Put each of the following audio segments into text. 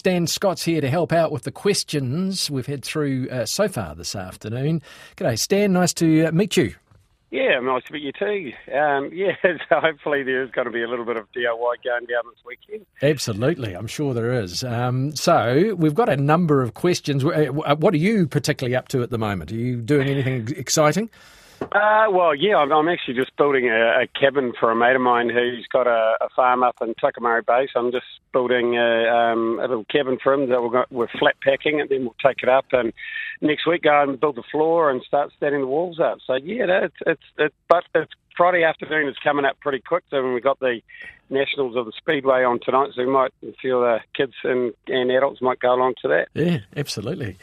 Stan Scott's here to help out with the questions we've had through uh, so far this afternoon. G'day, Stan. Nice to uh, meet you. Yeah, nice to meet you too. Um, yeah, so hopefully there's going to be a little bit of DIY going down this weekend. Absolutely, I'm sure there is. Um, so we've got a number of questions. Uh, what are you particularly up to at the moment? Are you doing anything exciting? Uh, well, yeah, I'm, actually just building a, a, cabin for a mate of mine who's got a, a farm up in Tuckamurray Bay. So I'm just building a, um, a little cabin for him that we're, we're flat packing it, then we'll take it up and next week go and build the floor and start standing the walls up. So yeah, it's it's it, but it's Friday afternoon is coming up pretty quick. So we've got the Nationals of the Speedway on tonight, so we might feel the kids and, and adults might go along to that. Yeah, absolutely.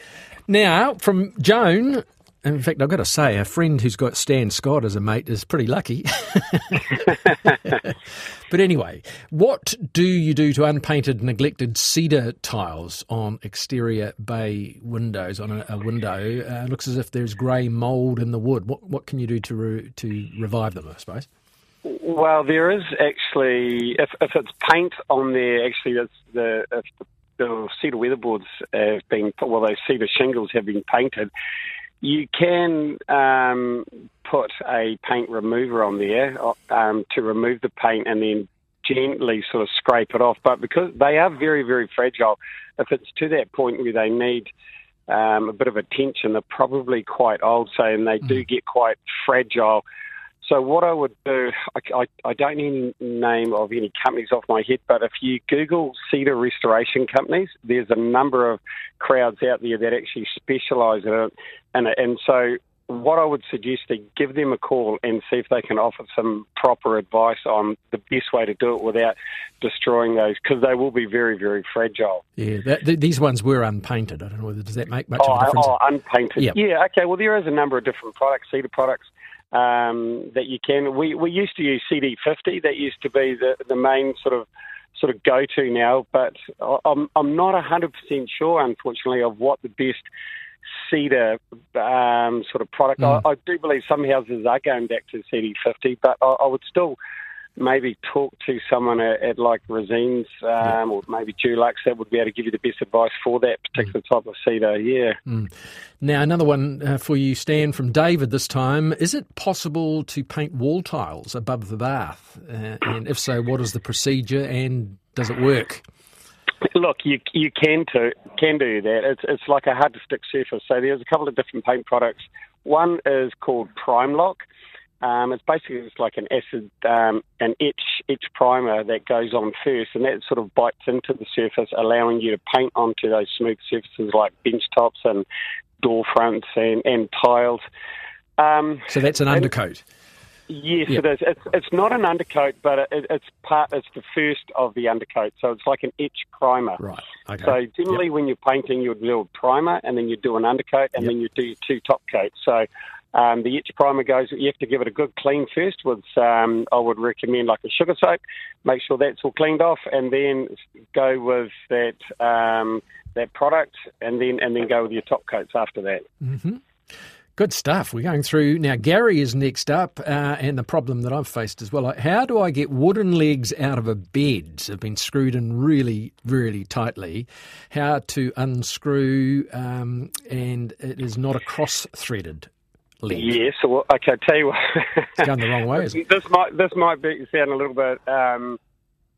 Now, from Joan, in fact, I've got to say, a friend who's got Stan Scott as a mate is pretty lucky. but anyway, what do you do to unpainted, neglected cedar tiles on exterior bay windows? On a, a window, uh, looks as if there's grey mould in the wood. What what can you do to re, to revive them? I suppose. Well, there is actually, if if it's paint on there, actually, that's the if the, the cedar weatherboards have been well, those cedar shingles have been painted you can um, put a paint remover on there um, to remove the paint and then gently sort of scrape it off. But because they are very, very fragile, if it's to that point where they need um, a bit of attention, they're probably quite old, so and they do mm. get quite fragile. So what I would do, I, I, I don't any name of any companies off my head, but if you Google cedar restoration companies, there's a number of crowds out there that actually specialise in it. And, and so what I would suggest is give them a call and see if they can offer some proper advice on the best way to do it without destroying those because they will be very, very fragile. Yeah, that, th- these ones were unpainted. I don't know whether does that make much oh, of a oh, difference. Oh, unpainted. Yep. Yeah, okay. Well, there is a number of different products, cedar products um, that you can. We we used to use CD50. That used to be the the main sort of sort of go to now, but I'm I'm not hundred percent sure, unfortunately, of what the best cedar um, sort of product. Mm. I, I, do believe some houses are going back to CD50, but I, I would still maybe talk to someone at, at like Resene's um, yeah. or maybe Dulux that would be able to give you the best advice for that particular mm. type of cedar. Yeah. Mm. Now, another one uh, for you, Stan, from David this time. Is it possible to paint wall tiles above the bath? Uh, and if so, what is the procedure and does it work? Look, you you can do can do that. It's it's like a hard to stick surface. So there's a couple of different paint products. One is called Prime PrimeLock. Um, it's basically just like an acid, um, an etch etch primer that goes on first, and that sort of bites into the surface, allowing you to paint onto those smooth surfaces like bench tops and door fronts and, and tiles. Um, so that's an undercoat. Yes, yep. it is. It's, it's not an undercoat, but it, it's part. It's the first of the undercoat, so it's like an etch primer. Right. Okay. So generally, yep. when you're painting, you would do a primer, and then you do an undercoat, and yep. then you do two top coats. So um, the etch primer goes, you have to give it a good clean first with, um, I would recommend like a sugar soap, make sure that's all cleaned off, and then go with that um, that product, and then and then go with your top coats after that. Mm-hmm. Good stuff. We're going through now. Gary is next up, uh, and the problem that I've faced as well. How do I get wooden legs out of a bed? Have been screwed in really, really tightly. How to unscrew, um, and it is not a cross-threaded leg. Yes. Well, okay. Tell you what, it's going the wrong way. This might this might be, sound a little bit um,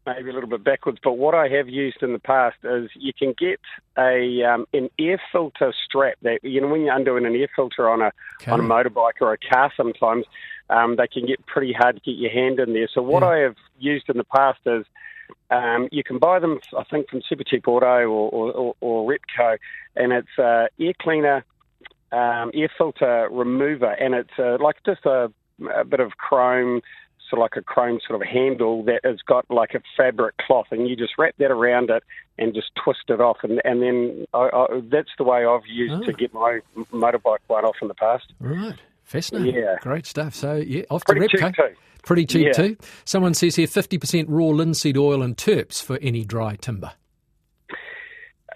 maybe a little bit backwards, but what I have used in the past is you can get a um, an air filter strap that you know when you're undoing an air filter on a okay. on a motorbike or a car sometimes. Um, they can get pretty hard to get your hand in there. So what yeah. I have used in the past is um, you can buy them, I think, from Supercheap Auto or, or, or, or Repco, and it's uh, air cleaner um, air filter remover, and it's uh, like just a, a, bit of chrome sort of like a chrome sort of handle that has got like a fabric cloth, and you just wrap that around it and just twist it off, and and then I, I, that's the way I've used oh. to get my motorbike one off in the past. Right, fascinating. Yeah, great stuff. So yeah, off Pretty to Repco. Too. Pretty cheap yeah. too. Someone says here fifty percent raw linseed oil and terps for any dry timber.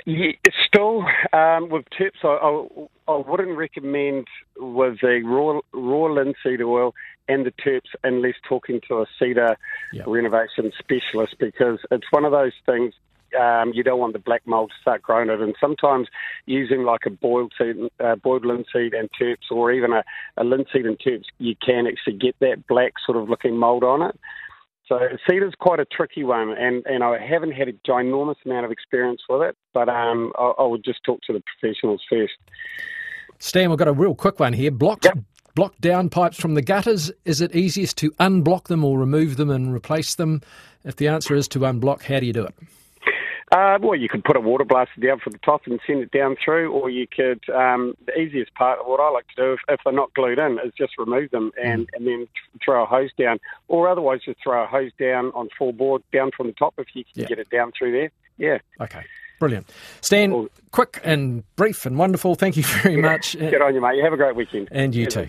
Yeah, still um, with tips, I, I, I, wouldn't recommend with the raw raw linseed oil and the terps unless talking to a cedar yep. renovation specialist because it's one of those things um, you don't want the black mold to start growing it. And sometimes using like a boiled seed, uh, boiled linseed and terps, or even a, a linseed and terps, you can actually get that black sort of looking mold on it. So cedar's quite a tricky one, and, and I haven't had a ginormous amount of experience with it, but um, I, I, would just talk to the professionals first. Stan, we've got a real quick one here. Blocked, yep. blocked down pipes from the gutters. Is it easiest to unblock them or remove them and replace them? If the answer is to unblock, how do you do it? Uh, well, you could put a water blaster down from the top and send it down through, or you could. Um, the easiest part of what I like to do, if, if, they're not glued in, is just remove them and, mm. and then throw a hose down, or otherwise just throw a hose down on full board down from the top if you can yeah. get it down through there. Yeah. Okay. Brilliant. Stan, well, quick and brief and wonderful. Thank you very much. Get on you, mate. You have a great weekend. And you too.